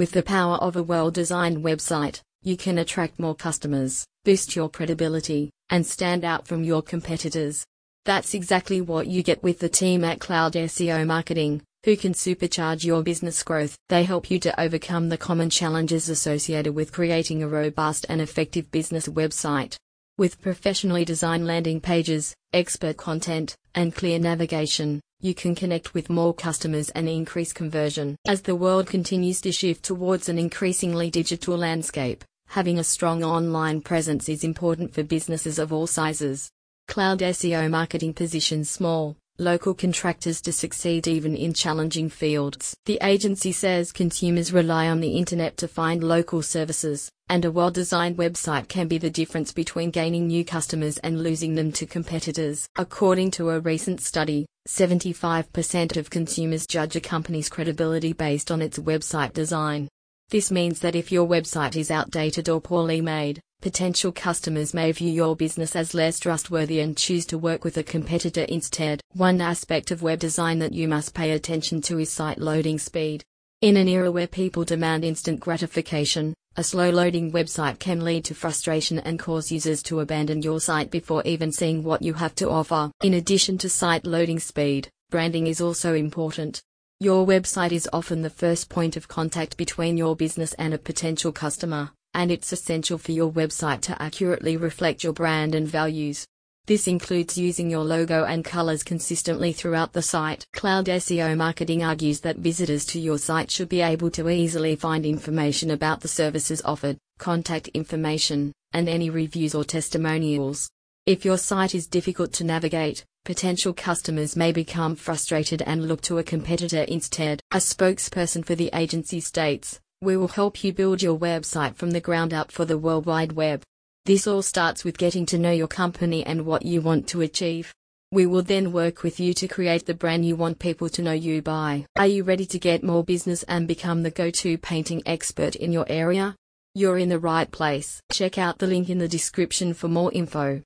With the power of a well designed website, you can attract more customers, boost your credibility, and stand out from your competitors. That's exactly what you get with the team at Cloud SEO Marketing, who can supercharge your business growth. They help you to overcome the common challenges associated with creating a robust and effective business website. With professionally designed landing pages, expert content, and clear navigation, you can connect with more customers and increase conversion. As the world continues to shift towards an increasingly digital landscape, having a strong online presence is important for businesses of all sizes. Cloud SEO marketing positions small, local contractors to succeed even in challenging fields. The agency says consumers rely on the internet to find local services, and a well designed website can be the difference between gaining new customers and losing them to competitors. According to a recent study, 75% of consumers judge a company's credibility based on its website design. This means that if your website is outdated or poorly made, Potential customers may view your business as less trustworthy and choose to work with a competitor instead. One aspect of web design that you must pay attention to is site loading speed. In an era where people demand instant gratification, a slow loading website can lead to frustration and cause users to abandon your site before even seeing what you have to offer. In addition to site loading speed, branding is also important. Your website is often the first point of contact between your business and a potential customer and it's essential for your website to accurately reflect your brand and values. This includes using your logo and colors consistently throughout the site. Cloud SEO Marketing argues that visitors to your site should be able to easily find information about the services offered, contact information, and any reviews or testimonials. If your site is difficult to navigate, potential customers may become frustrated and look to a competitor instead. A spokesperson for the agency states, we will help you build your website from the ground up for the World Wide Web. This all starts with getting to know your company and what you want to achieve. We will then work with you to create the brand you want people to know you by. Are you ready to get more business and become the go to painting expert in your area? You're in the right place. Check out the link in the description for more info.